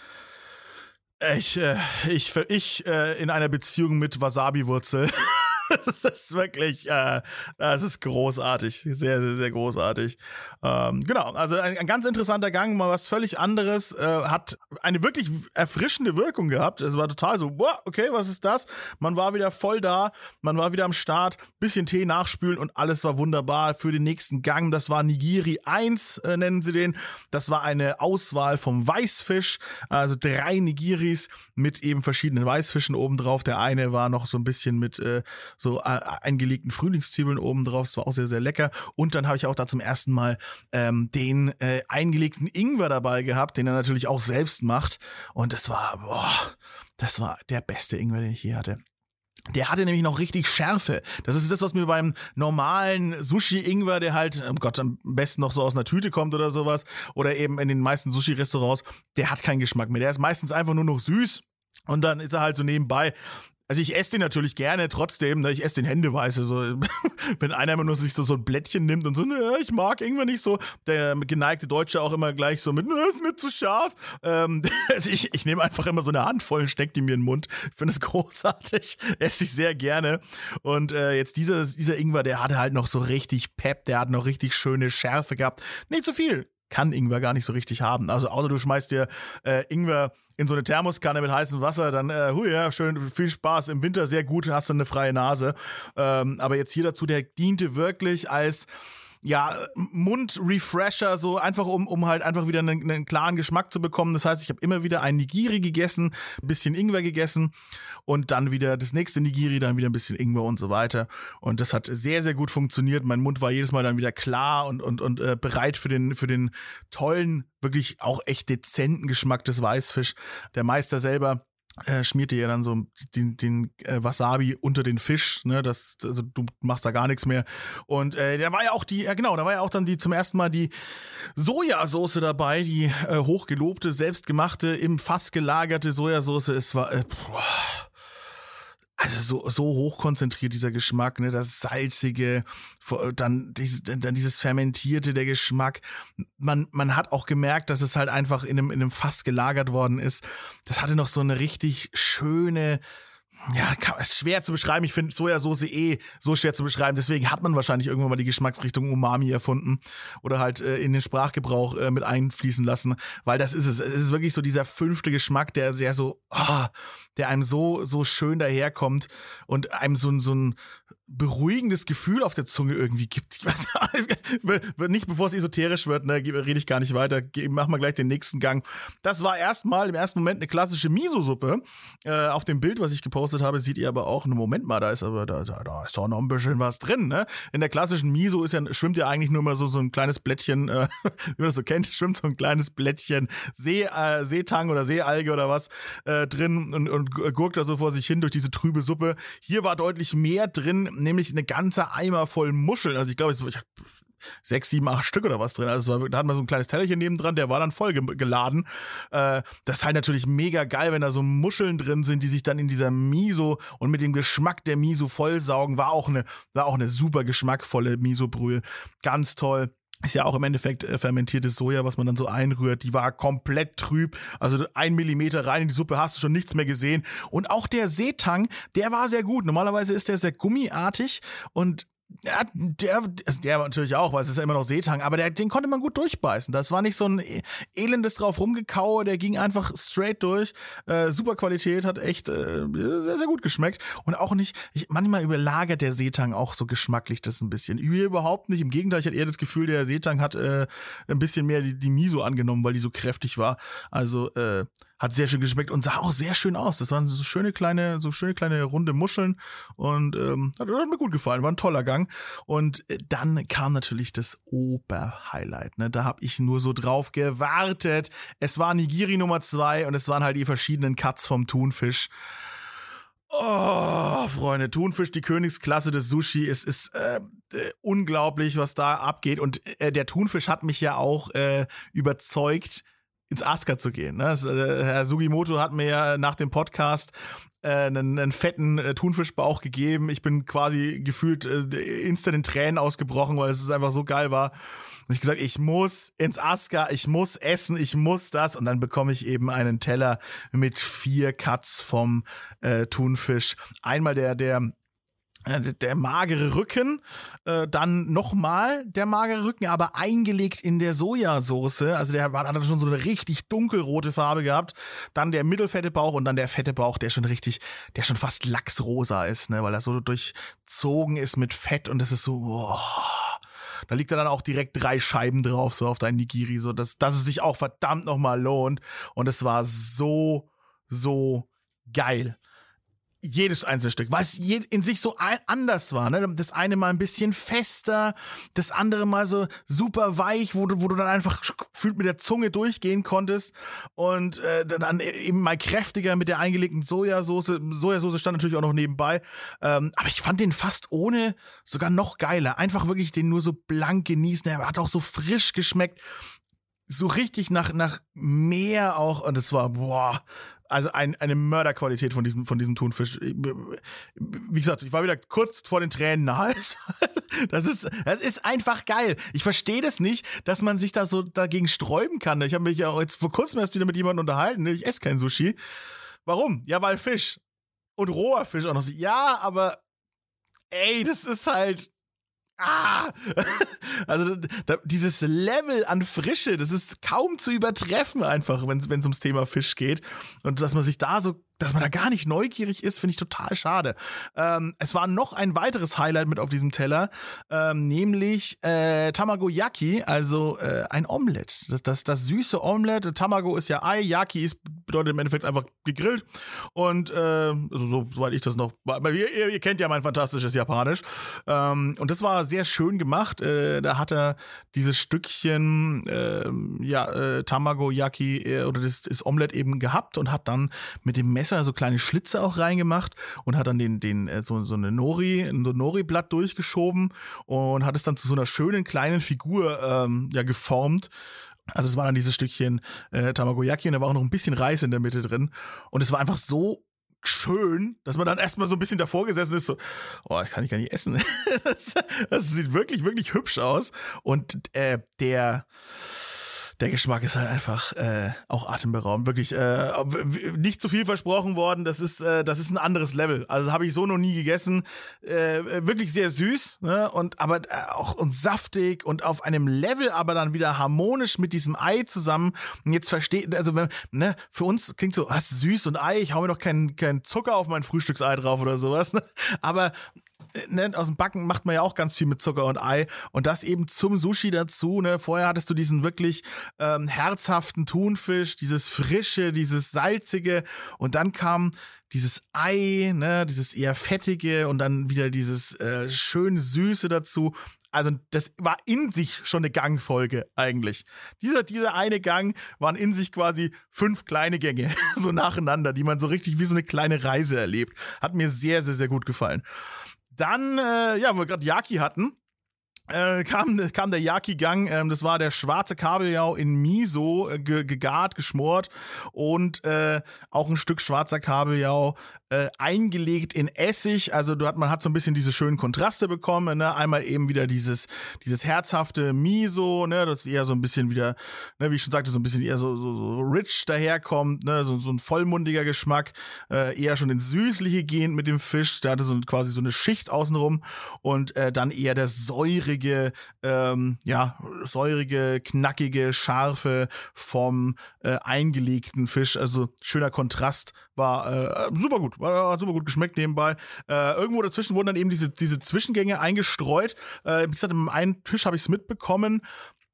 ich, äh, ich, ich äh, in einer Beziehung mit Wasabi-Wurzel. (laughs) (laughs) das ist wirklich, äh, das ist großartig. Sehr, sehr, sehr großartig. Ähm, genau, also ein, ein, ganz interessanter Gang, mal was völlig anderes. Äh, hat eine wirklich erfrischende Wirkung gehabt. Es war total so, boah, okay, was ist das? Man war wieder voll da, man war wieder am Start, bisschen Tee nachspülen und alles war wunderbar für den nächsten Gang. Das war Nigiri 1, äh, nennen sie den. Das war eine Auswahl vom Weißfisch, also drei Nigiris mit eben verschiedenen Weißfischen obendrauf. Der eine war noch so ein bisschen mit äh, so äh, eingelegten Frühlingszwiebeln oben drauf. Das war auch sehr, sehr lecker. Und dann habe ich auch da zum ersten Mal ähm, den äh, eingelegten Ingwer dabei gehabt, den er natürlich auch selbst macht. Und das war, boah, das war der beste Ingwer, den ich je hatte. Der hatte nämlich noch richtig Schärfe. Das ist das, was mir beim normalen Sushi-Ingwer, der halt, oh Gott, am besten noch so aus einer Tüte kommt oder sowas, oder eben in den meisten Sushi-Restaurants, der hat keinen Geschmack mehr. Der ist meistens einfach nur noch süß. Und dann ist er halt so nebenbei. Also ich esse den natürlich gerne trotzdem, ne? ich esse den händeweise. So, (laughs) wenn einer immer nur sich so, so ein Blättchen nimmt und so, ne, ich mag irgendwann nicht so, der geneigte Deutsche auch immer gleich so mit, ne, ist mir zu scharf. Ähm, (laughs) also ich, ich nehme einfach immer so eine Handvoll und stecke die mir in den Mund. Ich finde es (laughs) großartig, esse ich sehr gerne. Und äh, jetzt dieser, dieser Ingwer, der hatte halt noch so richtig Pep, der hat noch richtig schöne Schärfe gehabt. Nicht zu viel, kann Ingwer gar nicht so richtig haben. Also außer du schmeißt dir äh, Ingwer in so eine Thermoskanne mit heißem Wasser, dann äh, hui, ja, schön, viel Spaß. Im Winter sehr gut, hast du eine freie Nase. Ähm, aber jetzt hier dazu, der diente wirklich als ja, Mundrefresher, so einfach um, um halt einfach wieder einen, einen klaren Geschmack zu bekommen. Das heißt, ich habe immer wieder ein Nigiri gegessen, ein bisschen Ingwer gegessen und dann wieder das nächste Nigiri, dann wieder ein bisschen Ingwer und so weiter. Und das hat sehr, sehr gut funktioniert. Mein Mund war jedes Mal dann wieder klar und, und, und äh, bereit für den, für den tollen, wirklich auch echt dezenten Geschmack des Weißfisch. Der Meister selber äh, schmierte ja dann so den, den äh, Wasabi unter den Fisch, ne, das, also du machst da gar nichts mehr. Und äh, da war ja auch die, ja genau, da war ja auch dann die zum ersten Mal die Sojasauce dabei, die äh, hochgelobte, selbstgemachte, im Fass gelagerte Sojasauce. Es war, äh, boah also so, so hoch konzentriert dieser Geschmack, ne, das salzige, dann, dieses, dann dieses fermentierte, der Geschmack. Man, man hat auch gemerkt, dass es halt einfach in einem, in einem Fass gelagert worden ist. Das hatte noch so eine richtig schöne, ja, ist schwer zu beschreiben. Ich finde Sojasauce eh so schwer zu beschreiben. Deswegen hat man wahrscheinlich irgendwann mal die Geschmacksrichtung Umami erfunden oder halt äh, in den Sprachgebrauch äh, mit einfließen lassen, weil das ist es. Es ist wirklich so dieser fünfte Geschmack, der, der so, oh, der einem so, so schön daherkommt und einem so, so ein beruhigendes Gefühl auf der Zunge irgendwie gibt. Ich weiß (laughs) nicht, bevor es esoterisch wird, ne, rede ich gar nicht weiter. Mach mal gleich den nächsten Gang. Das war erstmal im ersten Moment eine klassische Miso-Suppe. Äh, auf dem Bild, was ich gepostet habe, seht ihr aber auch, einen Moment mal, da ist aber da, da ist doch noch ein bisschen was drin, ne? In der klassischen Miso ist ja, schwimmt ja eigentlich nur mal so, so ein kleines Blättchen, äh, (laughs) wie man das so kennt, schwimmt so ein kleines Blättchen See, äh, Seetang oder Seealge oder was äh, drin und, und gurkt da so vor sich hin durch diese trübe Suppe. Hier war deutlich mehr drin, nämlich eine ganze Eimer voll Muscheln. Also ich glaube, ich habe sechs, sieben, acht Stück oder was drin. Also da hatten wir so ein kleines Tellerchen neben dran, der war dann voll geladen. Äh, das ist halt natürlich mega geil, wenn da so Muscheln drin sind, die sich dann in dieser Miso und mit dem Geschmack der Miso vollsaugen. War auch eine, war auch eine super geschmackvolle Miso-Brühe. Ganz toll ist ja auch im Endeffekt äh, fermentiertes Soja, was man dann so einrührt. Die war komplett trüb. Also ein Millimeter rein in die Suppe hast du schon nichts mehr gesehen. Und auch der Seetang, der war sehr gut. Normalerweise ist der sehr gummiartig und ja, der, also der natürlich auch, weil es ist ja immer noch Seetang, aber der, den konnte man gut durchbeißen. Das war nicht so ein e, elendes drauf rumgekaue, der ging einfach straight durch. Äh, super Qualität, hat echt äh, sehr, sehr gut geschmeckt. Und auch nicht, ich, manchmal überlagert der Seetang auch so geschmacklich das ein bisschen. Überhaupt nicht. Im Gegenteil, ich hatte eher das Gefühl, der Seetang hat äh, ein bisschen mehr die, die Miso angenommen, weil die so kräftig war. Also, äh, hat sehr schön geschmeckt und sah auch sehr schön aus. Das waren so schöne kleine, so schöne kleine runde Muscheln und ähm, hat, mir gut gefallen. War ein toller Gang. Und äh, dann kam natürlich das Oberhighlight. Ne? Da habe ich nur so drauf gewartet. Es war Nigiri Nummer zwei und es waren halt die verschiedenen Cuts vom Thunfisch. Oh, Freunde, Thunfisch, die Königsklasse des Sushi. Es ist äh, äh, unglaublich, was da abgeht. Und äh, der Thunfisch hat mich ja auch äh, überzeugt, ins Aska zu gehen. Ne? Das, äh, Herr Sugimoto hat mir ja nach dem Podcast äh, einen, einen fetten äh, Thunfischbauch gegeben. Ich bin quasi gefühlt äh, instant in Tränen ausgebrochen, weil es einfach so geil war. Und ich gesagt, ich muss ins Aska, ich muss essen, ich muss das. Und dann bekomme ich eben einen Teller mit vier Cuts vom äh, Thunfisch. Einmal der, der der magere Rücken, äh, dann nochmal der magere Rücken, aber eingelegt in der Sojasauce. Also der hat dann schon so eine richtig dunkelrote Farbe gehabt. Dann der mittelfette Bauch und dann der fette Bauch, der schon richtig, der schon fast lachsrosa ist, ne, weil er so durchzogen ist mit Fett und das ist so, boah. Da liegt dann auch direkt drei Scheiben drauf, so auf dein Nigiri, so dass, dass es sich auch verdammt nochmal lohnt. Und es war so, so geil jedes einzelne Stück, weil es in sich so anders war. Ne? Das eine mal ein bisschen fester, das andere mal so super weich, wo du, wo du dann einfach fühlt mit der Zunge durchgehen konntest und äh, dann eben mal kräftiger mit der eingelegten Sojasauce. Sojasauce stand natürlich auch noch nebenbei, ähm, aber ich fand den fast ohne sogar noch geiler. Einfach wirklich den nur so blank genießen. Er hat auch so frisch geschmeckt so richtig nach, nach Meer auch und es war, boah, also ein, eine Mörderqualität von diesem, von diesem Thunfisch. Wie gesagt, ich war wieder kurz vor den Tränen nahe. (laughs) Das ist, das ist einfach geil. Ich verstehe das nicht, dass man sich da so dagegen sträuben kann. Ich habe mich ja auch jetzt vor kurzem erst wieder mit jemandem unterhalten. Ich esse kein Sushi. Warum? Ja, weil Fisch. Und roher Fisch auch noch. Ja, aber ey, das ist halt, Ah! (laughs) Also da, dieses Level an Frische, das ist kaum zu übertreffen einfach, wenn es ums Thema Fisch geht. Und dass man sich da so dass man da gar nicht neugierig ist, finde ich total schade. Ähm, es war noch ein weiteres Highlight mit auf diesem Teller, ähm, nämlich äh, Tamago Yaki, also äh, ein Omelett. Das, das, das süße Omelett. Tamago ist ja Ei, Yaki ist, bedeutet im Endeffekt einfach gegrillt. Und äh, also so, soweit ich das noch. Ihr, ihr, kennt ja mein fantastisches Japanisch. Ähm, und das war sehr schön gemacht. Äh, da hat er dieses Stückchen ähm, ja, äh, Tamago Yaki äh, oder das, das Omelett eben gehabt und hat dann mit dem Messer Messer so kleine Schlitze auch reingemacht und hat dann den, den, äh, so, so eine Nori, ein Nori-Blatt durchgeschoben und hat es dann zu so einer schönen kleinen Figur ähm, ja geformt. Also es war dann dieses Stückchen äh, Tamagoyaki und da war auch noch ein bisschen Reis in der Mitte drin. Und es war einfach so schön, dass man dann erstmal so ein bisschen davor gesessen ist, so, oh, das kann ich gar nicht essen. (laughs) das, das sieht wirklich, wirklich hübsch aus. Und äh, der der Geschmack ist halt einfach äh, auch atemberaubend. Wirklich äh, nicht zu viel versprochen worden. Das ist, äh, das ist ein anderes Level. Also habe ich so noch nie gegessen. Äh, wirklich sehr süß, ne? Und aber äh, auch und saftig und auf einem Level, aber dann wieder harmonisch mit diesem Ei zusammen. Und jetzt versteht, also ne, für uns klingt so, was süß und Ei. Ich hau mir doch keinen kein Zucker auf mein Frühstücksei drauf oder sowas. Ne? Aber ne, aus dem Backen macht man ja auch ganz viel mit Zucker und Ei. Und das eben zum Sushi dazu. Ne? Vorher hattest du diesen wirklich ähm, herzhaften Thunfisch, dieses frische, dieses salzige. Und dann kam dieses Ei, ne, dieses eher fettige und dann wieder dieses äh, schön süße dazu. Also das war in sich schon eine Gangfolge eigentlich. Dieser, dieser eine Gang waren in sich quasi fünf kleine Gänge, (laughs) so nacheinander, die man so richtig wie so eine kleine Reise erlebt. Hat mir sehr, sehr, sehr gut gefallen. Dann, äh, ja, wo wir gerade Yaki hatten, äh, kam, kam der Yaki-Gang, ähm, das war der schwarze Kabeljau in Miso, äh, gegart, geschmort und äh, auch ein Stück schwarzer Kabeljau äh, eingelegt in Essig. Also du hat, man hat so ein bisschen diese schönen Kontraste bekommen. Ne? Einmal eben wieder dieses, dieses herzhafte Miso, ne? das eher so ein bisschen wieder, ne, wie ich schon sagte, so ein bisschen eher so, so, so rich daherkommt, ne? so, so ein vollmundiger Geschmack, äh, eher schon ins Süßliche gehend mit dem Fisch. Der hatte so quasi so eine Schicht außenrum und äh, dann eher der säurige, ähm, ja, säurige, knackige, scharfe vom äh, eingelegten Fisch. Also schöner Kontrast war äh, super gut, war, hat super gut geschmeckt nebenbei. Äh, irgendwo dazwischen wurden dann eben diese, diese Zwischengänge eingestreut. Äh, wie gesagt, im einen Tisch habe ich es mitbekommen.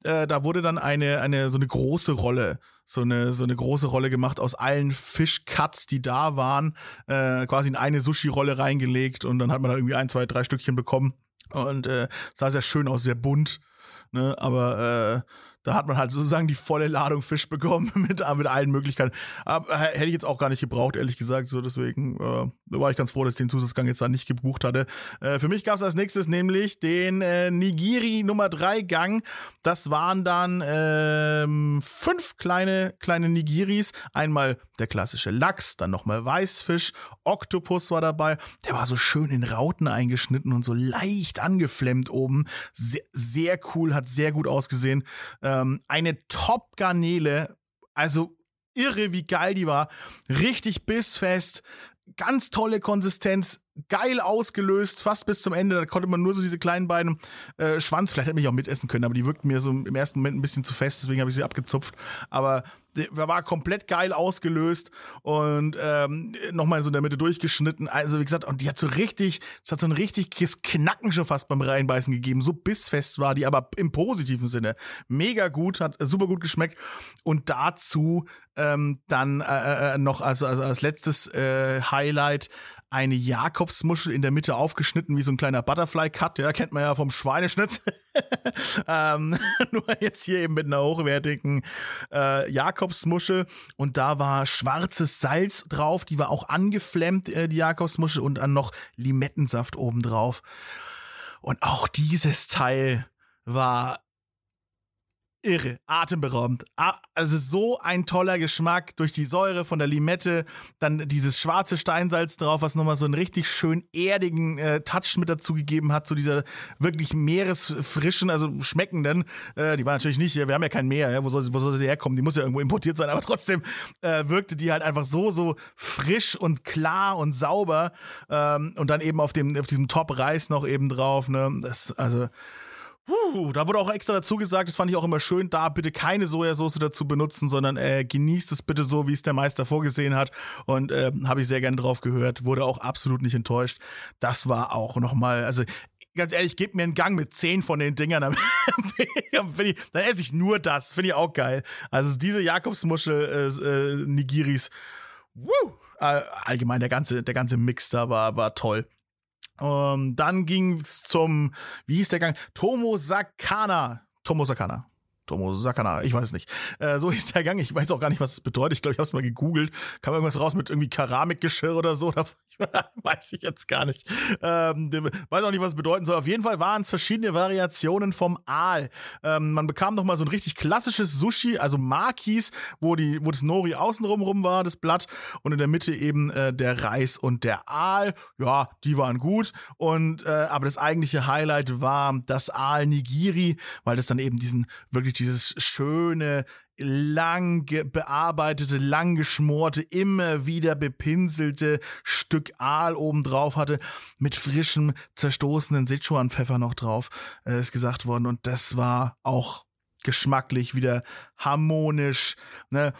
Äh, da wurde dann eine, eine, so eine große Rolle, so eine, so eine große Rolle gemacht aus allen Fischcuts, die da waren, äh, quasi in eine Sushi-Rolle reingelegt und dann hat man da irgendwie ein, zwei, drei Stückchen bekommen. Und äh, sah sehr schön aus, sehr bunt. Ne? Aber äh, da hat man halt sozusagen die volle Ladung Fisch bekommen (laughs) mit, mit allen Möglichkeiten. Aber hätte ich jetzt auch gar nicht gebraucht, ehrlich gesagt. So, deswegen äh, war ich ganz froh, dass ich den Zusatzgang jetzt da nicht gebucht hatte. Äh, für mich gab es als nächstes nämlich den äh, Nigiri Nummer 3 Gang. Das waren dann ähm, fünf kleine, kleine Nigiris. Einmal der klassische Lachs, dann nochmal Weißfisch, Oktopus war dabei. Der war so schön in Rauten eingeschnitten und so leicht angeflemmt oben. Sehr, sehr cool, hat sehr gut ausgesehen. Äh, ähm, eine Top-Garnele, also irre, wie geil die war. Richtig bissfest, ganz tolle Konsistenz, geil ausgelöst, fast bis zum Ende. Da konnte man nur so diese kleinen beiden äh, Schwanz, vielleicht hätte ich auch mitessen können, aber die wirkten mir so im ersten Moment ein bisschen zu fest, deswegen habe ich sie abgezupft. Aber der war komplett geil ausgelöst und ähm, nochmal so in der Mitte durchgeschnitten. Also wie gesagt, und die hat so richtig, es hat so ein richtiges Knacken schon fast beim Reinbeißen gegeben. So bissfest war die, aber im positiven Sinne. Mega gut, hat super gut geschmeckt. Und dazu ähm, dann äh, äh, noch, also, also als letztes äh, Highlight eine Jakobsmuschel in der Mitte aufgeschnitten, wie so ein kleiner Butterfly-Cut. Ja, kennt man ja vom Schweineschnitz. (laughs) ähm, (laughs) nur jetzt hier eben mit einer hochwertigen äh, Jakobsmuschel. Und da war schwarzes Salz drauf. Die war auch angeflemmt, äh, die Jakobsmuschel. Und dann noch Limettensaft obendrauf. Und auch dieses Teil war irre, atemberaubend. Also so ein toller Geschmack durch die Säure von der Limette, dann dieses schwarze Steinsalz drauf, was nochmal so einen richtig schön erdigen äh, Touch mit dazu gegeben hat, zu dieser wirklich meeresfrischen, also schmeckenden. Äh, die war natürlich nicht, wir haben ja kein Meer, ja, wo, soll, wo soll sie herkommen? Die muss ja irgendwo importiert sein, (laughs) aber trotzdem äh, wirkte die halt einfach so, so frisch und klar und sauber. Ähm, und dann eben auf, dem, auf diesem Top-Reis noch eben drauf. Ne? Das, also Uh, da wurde auch extra dazu gesagt, das fand ich auch immer schön, da bitte keine Sojasauce dazu benutzen, sondern äh, genießt es bitte so, wie es der Meister vorgesehen hat. Und äh, habe ich sehr gerne drauf gehört, wurde auch absolut nicht enttäuscht. Das war auch nochmal, also ganz ehrlich, gebt mir einen Gang mit zehn von den Dingern, dann, (laughs) ich, dann esse ich nur das. Finde ich auch geil. Also diese Jakobsmuschel äh, äh, Nigiris, woo, äh, allgemein der ganze, der ganze Mix da war, war toll. Ähm, dann ging es zum, wie hieß der Gang? Tomosakana. Tomosakana. Tomosakana, ich weiß es nicht. Äh, so (laughs) hieß der Gang. Ich weiß auch gar nicht, was es bedeutet. Ich glaube, ich habe es mal gegoogelt. Kam irgendwas raus mit irgendwie Keramikgeschirr oder so. (laughs) weiß ich jetzt gar nicht. Ähm, weiß auch nicht, was es bedeuten soll. Auf jeden Fall waren es verschiedene Variationen vom Aal. Ähm, man bekam noch mal so ein richtig klassisches Sushi, also Makis, wo, die, wo das Nori außenrum rum war, das Blatt. Und in der Mitte eben äh, der Reis und der Aal. Ja, die waren gut. Und äh, aber das eigentliche Highlight war das Aal Nigiri, weil das dann eben diesen wirklich dieses schöne lang bearbeitete, lang geschmorte, immer wieder bepinselte Stück Aal oben drauf hatte, mit frischem, zerstoßenen Sichuan-Pfeffer noch drauf, äh, ist gesagt worden. Und das war auch geschmacklich wieder harmonisch, ne,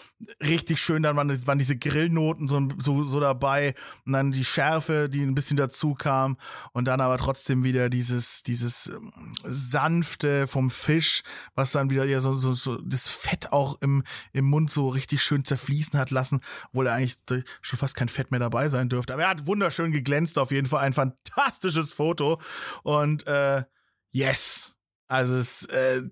richtig schön, dann waren, waren diese Grillnoten so, so, so dabei und dann die Schärfe, die ein bisschen dazu kam und dann aber trotzdem wieder dieses, dieses ähm, sanfte vom Fisch, was dann wieder ja so, so, so das Fett auch im, im Mund so richtig schön zerfließen hat lassen, obwohl er eigentlich schon fast kein Fett mehr dabei sein dürfte. Aber er hat wunderschön geglänzt, auf jeden Fall ein fantastisches Foto und äh, yes, also es, äh,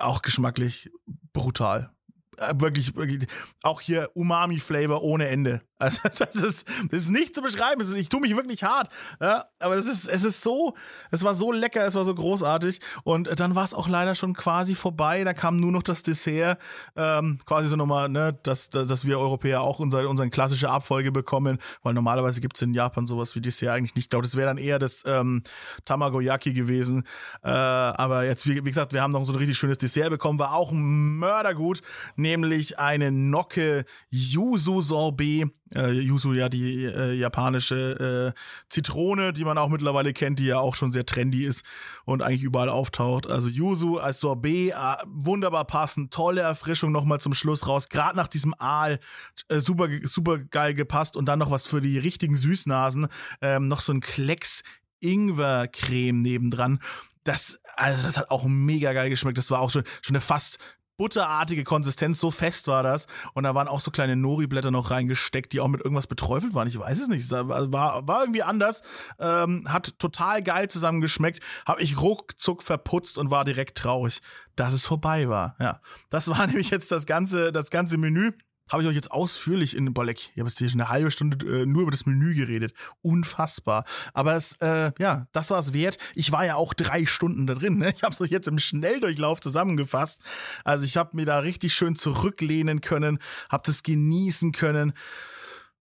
auch geschmacklich brutal. Äh, wirklich, wirklich, auch hier Umami-Flavor ohne Ende. Also (laughs) das ist, das ist nicht zu beschreiben. Ist, ich tue mich wirklich hart. Ja, aber es ist, es ist so, es war so lecker, es war so großartig. Und dann war es auch leider schon quasi vorbei. Da kam nur noch das Dessert. Ähm, quasi so nochmal, ne, dass, dass wir Europäer auch unsere, unsere klassische Abfolge bekommen. Weil normalerweise gibt es in Japan sowas wie Dessert eigentlich nicht. Ich glaube, das wäre dann eher das ähm, Tamagoyaki gewesen. Äh, aber jetzt, wie, wie, gesagt, wir haben noch so ein richtig schönes Dessert bekommen. War auch mördergut. Nämlich eine Nocke Yuzu Sorbet äh, Yuzu ja die äh, japanische äh, Zitrone, die man auch mittlerweile kennt, die ja auch schon sehr trendy ist und eigentlich überall auftaucht. Also Yuzu als Sorbet, äh, wunderbar passend, tolle Erfrischung nochmal zum Schluss raus. Gerade nach diesem Aal äh, super, super geil gepasst und dann noch was für die richtigen Süßnasen, ähm, noch so ein Klecks Ingwercreme nebendran. Das, also das hat auch mega geil geschmeckt. Das war auch schon, schon eine fast butterartige Konsistenz, so fest war das. Und da waren auch so kleine Nori-Blätter noch reingesteckt, die auch mit irgendwas beträufelt waren. Ich weiß es nicht. War, war irgendwie anders. Ähm, hat total geil zusammengeschmeckt. Habe ich ruckzuck verputzt und war direkt traurig, dass es vorbei war. Ja, das war (laughs) nämlich jetzt das ganze, das ganze Menü habe ich euch jetzt ausführlich in Bolleck, ich habe jetzt hier schon eine halbe Stunde äh, nur über das Menü geredet. Unfassbar. Aber es, äh, ja, das war es wert. Ich war ja auch drei Stunden da drin. Ne? Ich habe es euch jetzt im Schnelldurchlauf zusammengefasst. Also ich habe mir da richtig schön zurücklehnen können, habe das genießen können.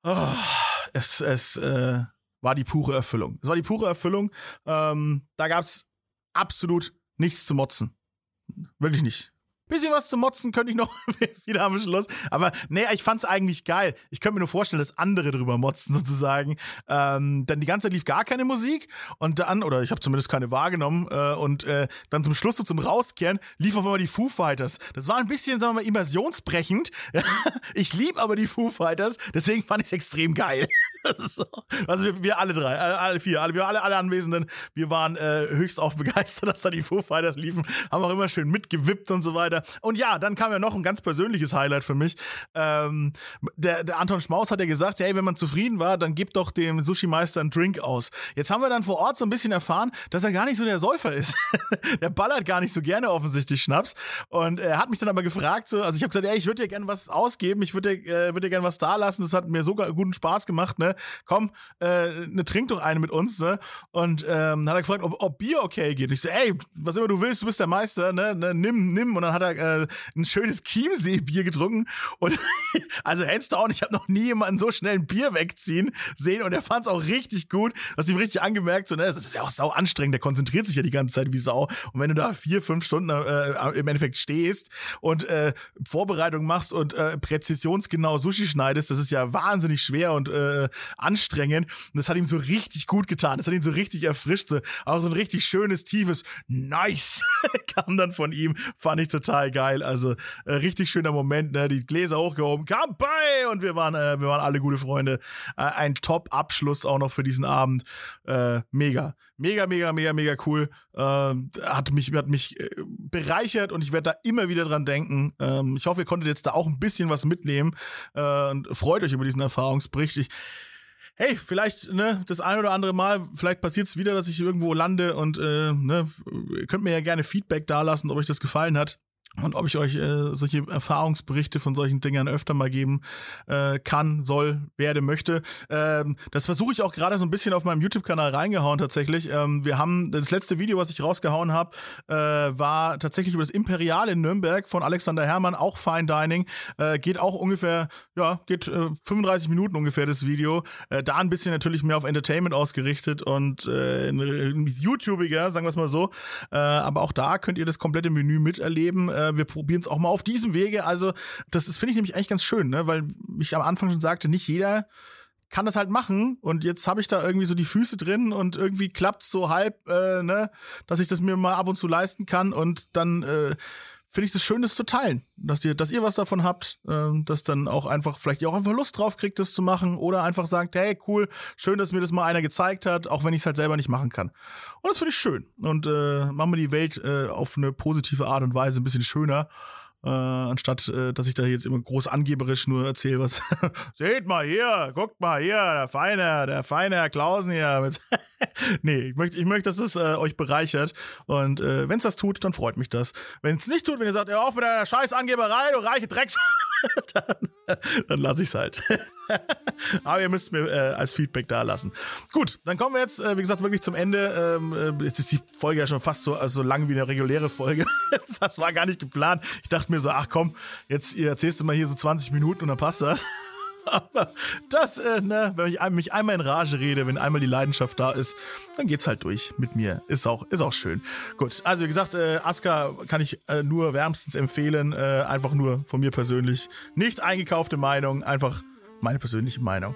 Oh, es es äh, war die pure Erfüllung. Es war die pure Erfüllung. Ähm, da gab es absolut nichts zu motzen. Wirklich nicht. Bisschen was zu motzen könnte ich noch (laughs) wieder am Schluss. Aber nee, ich fand's eigentlich geil. Ich könnte mir nur vorstellen, dass andere drüber motzen (laughs) sozusagen. Ähm, dann die ganze Zeit lief gar keine Musik und dann, oder ich habe zumindest keine wahrgenommen, äh, und äh, dann zum Schluss so zum Rauskehren lief auf einmal die Foo Fighters. Das war ein bisschen, sagen wir mal, immersionsbrechend. (laughs) ich lieb aber die Foo Fighters, deswegen fand ich extrem geil. so. Also wir, wir, alle drei, alle vier, alle, wir alle, alle Anwesenden, wir waren äh, höchst auch begeistert, dass da die Foo Fighters liefen, haben auch immer schön mitgewippt und so weiter. Und ja, dann kam ja noch ein ganz persönliches Highlight für mich. Ähm, der, der Anton Schmaus hat ja gesagt, hey, wenn man zufrieden war, dann gib doch dem Sushi-Meister einen Drink aus. Jetzt haben wir dann vor Ort so ein bisschen erfahren, dass er gar nicht so der Säufer ist. (laughs) der ballert gar nicht so gerne offensichtlich Schnaps. Und er hat mich dann aber gefragt, so, also ich habe gesagt, ey, ich würde dir gerne was ausgeben, ich würde dir, äh, würd dir gerne was da lassen. Das hat mir so guten Spaß gemacht, ne? Komm, äh, ne, trink doch eine mit uns, ne? Und ähm, dann hat er gefragt, ob, ob Bier okay geht. Ich so, ey, was immer du willst, du bist der Meister, ne? ne nimm, nimm. Und dann hat er äh, ein schönes Chiemsee-Bier getrunken. Und (laughs) also hands down, ich habe noch nie jemanden so schnell ein Bier wegziehen sehen und er fand es auch richtig gut. Hast ihm richtig angemerkt, so, ne? Das ist ja auch sau anstrengend, der konzentriert sich ja die ganze Zeit wie Sau. Und wenn du da vier, fünf Stunden äh, im Endeffekt stehst und äh, Vorbereitung machst und äh, präzisionsgenau Sushi schneidest, das ist ja wahnsinnig schwer und äh, anstrengend. Und das hat ihm so richtig gut getan. Das hat ihn so richtig erfrischt. So. Auch so ein richtig schönes, tiefes Nice (laughs) kam dann von ihm. Fand ich total geil. Also äh, richtig schöner Moment, ne? Die Gläser hochgehoben, kam bei und wir waren, äh, wir waren alle gute Freunde. Äh, ein Top-Abschluss auch noch für diesen Abend. Äh, mega. Mega, mega, mega, mega cool. Äh, hat mich, hat mich äh, bereichert und ich werde da immer wieder dran denken. Ähm, ich hoffe, ihr konntet jetzt da auch ein bisschen was mitnehmen äh, und freut euch über diesen Erfahrungsbericht. Ich, hey, vielleicht ne, das ein oder andere Mal, vielleicht passiert es wieder, dass ich irgendwo lande und äh, ne, könnt mir ja gerne Feedback dalassen, ob euch das gefallen hat und ob ich euch äh, solche Erfahrungsberichte von solchen Dingern öfter mal geben äh, kann, soll, werde, möchte. Ähm, das versuche ich auch gerade so ein bisschen auf meinem YouTube-Kanal reingehauen tatsächlich. Ähm, wir haben das letzte Video, was ich rausgehauen habe, äh, war tatsächlich über das Imperial in Nürnberg von Alexander Herrmann, auch Fine Dining. Äh, geht auch ungefähr, ja, geht äh, 35 Minuten ungefähr das Video. Äh, da ein bisschen natürlich mehr auf Entertainment ausgerichtet und äh, YouTubiger, sagen wir es mal so. Äh, aber auch da könnt ihr das komplette Menü miterleben äh, wir probieren es auch mal auf diesem Wege. Also, das finde ich nämlich eigentlich ganz schön, ne? weil ich am Anfang schon sagte, nicht jeder kann das halt machen und jetzt habe ich da irgendwie so die Füße drin und irgendwie klappt so halb, äh, ne, dass ich das mir mal ab und zu leisten kann und dann äh, finde ich das schön, das zu teilen. Dass ihr, dass ihr was davon habt, äh, dass dann auch einfach, vielleicht ihr auch einfach Lust drauf kriegt, das zu machen oder einfach sagt, hey, cool, schön, dass mir das mal einer gezeigt hat, auch wenn ich es halt selber nicht machen kann. Und das finde ich schön. Und äh, machen wir die Welt äh, auf eine positive Art und Weise ein bisschen schöner. Äh, anstatt äh, dass ich da jetzt immer groß angeberisch nur erzähle, was (laughs) seht mal hier, guckt mal hier, der feine, der feine Herr Klausen hier. (laughs) nee, ich möchte, ich möchte, dass es äh, euch bereichert. Und äh, wenn es das tut, dann freut mich das. Wenn es nicht tut, wenn ihr sagt, hör auf mit deiner scheiß Angeberei, du reiche Drecks, (laughs) dann, dann lasse ich es halt. (laughs) Aber ihr müsst mir äh, als Feedback da lassen. Gut, dann kommen wir jetzt, äh, wie gesagt, wirklich zum Ende. Ähm, äh, jetzt ist die Folge ja schon fast so also lang wie eine reguläre Folge. (laughs) das war gar nicht geplant. Ich dachte mir so, ach komm, jetzt erzählst du mal hier so 20 Minuten und dann passt das. Aber (laughs) das, äh, ne, wenn ich mich einmal in Rage rede, wenn einmal die Leidenschaft da ist, dann geht's halt durch mit mir. Ist auch, ist auch schön. Gut, also wie gesagt, äh, Aska kann ich äh, nur wärmstens empfehlen. Äh, einfach nur von mir persönlich. Nicht eingekaufte Meinung, einfach meine persönliche Meinung.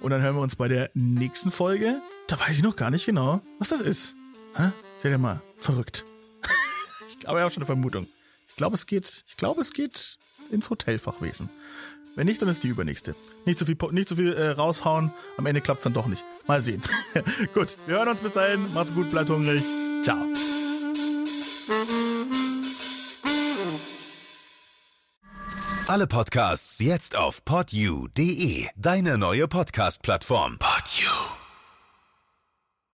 Und dann hören wir uns bei der nächsten Folge. Da weiß ich noch gar nicht genau, was das ist. Hä? Seht ihr mal, verrückt. (laughs) ich habe ja auch schon eine Vermutung. Ich glaube, es geht, ich glaube, es geht ins Hotelfachwesen. Wenn nicht, dann ist die übernächste. Nicht so viel, nicht so viel äh, raushauen. Am Ende klappt es dann doch nicht. Mal sehen. (laughs) gut, wir hören uns bis dahin. Macht's gut, bleibt hungrig. Ciao. Alle Podcasts jetzt auf podyou.de, deine neue Podcast-Plattform.